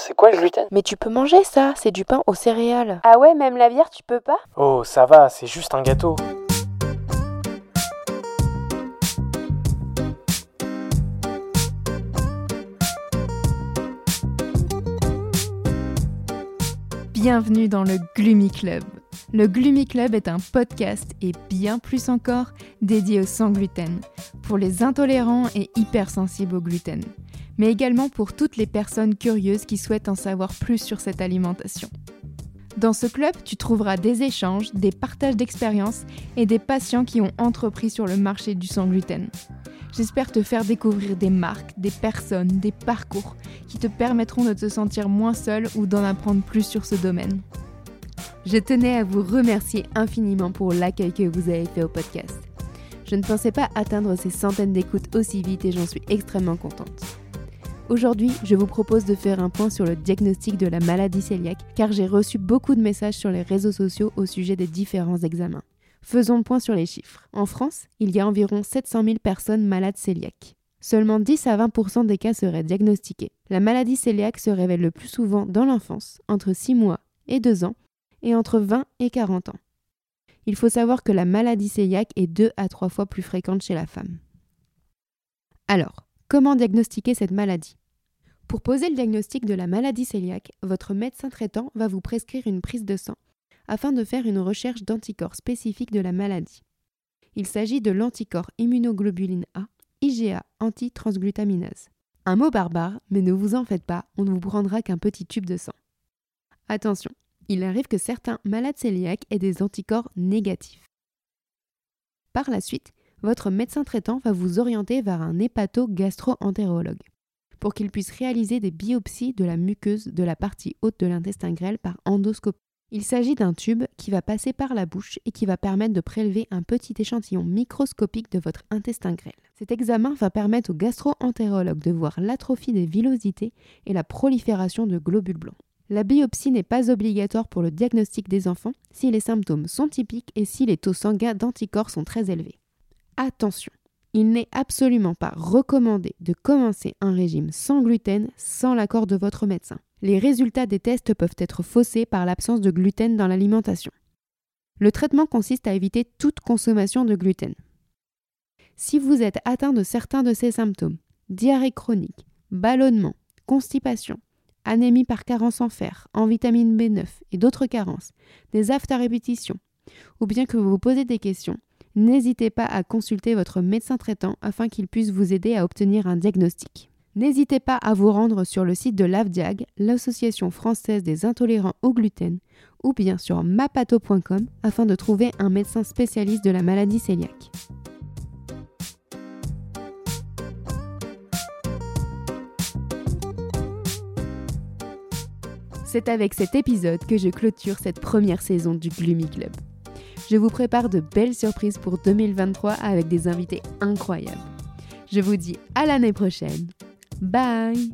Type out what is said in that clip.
c'est quoi le gluten? Mais tu peux manger ça, c'est du pain aux céréales. Ah ouais, même la bière, tu peux pas? Oh, ça va, c'est juste un gâteau. Bienvenue dans le Gloomy Club. Le Gloomy Club est un podcast et bien plus encore dédié au sans gluten, pour les intolérants et hypersensibles au gluten, mais également pour toutes les personnes curieuses qui souhaitent en savoir plus sur cette alimentation. Dans ce club, tu trouveras des échanges, des partages d'expériences et des patients qui ont entrepris sur le marché du sans gluten. J'espère te faire découvrir des marques, des personnes, des parcours qui te permettront de te sentir moins seul ou d'en apprendre plus sur ce domaine. Je tenais à vous remercier infiniment pour l'accueil que vous avez fait au podcast. Je ne pensais pas atteindre ces centaines d'écoutes aussi vite et j'en suis extrêmement contente. Aujourd'hui, je vous propose de faire un point sur le diagnostic de la maladie cœliaque car j'ai reçu beaucoup de messages sur les réseaux sociaux au sujet des différents examens. Faisons le point sur les chiffres. En France, il y a environ 700 000 personnes malades cœliaques. Seulement 10 à 20% des cas seraient diagnostiqués. La maladie cœliaque se révèle le plus souvent dans l'enfance, entre 6 mois et 2 ans, et entre 20 et 40 ans. Il faut savoir que la maladie cœliaque est 2 à 3 fois plus fréquente chez la femme. Alors, comment diagnostiquer cette maladie? Pour poser le diagnostic de la maladie cœliaque, votre médecin traitant va vous prescrire une prise de sang afin de faire une recherche d'anticorps spécifiques de la maladie. Il s'agit de l'anticorps immunoglobuline A, IgA antitransglutaminase. Un mot barbare, mais ne vous en faites pas, on ne vous prendra qu'un petit tube de sang. Attention, il arrive que certains malades cœliaques aient des anticorps négatifs. Par la suite, votre médecin traitant va vous orienter vers un hépato-gastro-entérologue pour qu'il puisse réaliser des biopsies de la muqueuse de la partie haute de l'intestin grêle par endoscopie. Il s'agit d'un tube qui va passer par la bouche et qui va permettre de prélever un petit échantillon microscopique de votre intestin grêle. Cet examen va permettre au gastro-entérologue de voir l'atrophie des villosités et la prolifération de globules blancs. La biopsie n'est pas obligatoire pour le diagnostic des enfants si les symptômes sont typiques et si les taux sanguins d'anticorps sont très élevés. Attention, il n'est absolument pas recommandé de commencer un régime sans gluten sans l'accord de votre médecin les résultats des tests peuvent être faussés par l'absence de gluten dans l'alimentation. Le traitement consiste à éviter toute consommation de gluten. Si vous êtes atteint de certains de ces symptômes, diarrhée chronique, ballonnement, constipation, anémie par carence en fer, en vitamine B9 et d'autres carences, des aftes à répétition, ou bien que vous vous posez des questions, n'hésitez pas à consulter votre médecin traitant afin qu'il puisse vous aider à obtenir un diagnostic. N'hésitez pas à vous rendre sur le site de l'AFDIAG, l'Association française des intolérants au gluten, ou bien sur mapato.com afin de trouver un médecin spécialiste de la maladie cœliaque. C'est avec cet épisode que je clôture cette première saison du Gloomy Club je vous prépare de belles surprises pour 2023 avec des invités incroyables. Je vous dis à l'année prochaine. Bye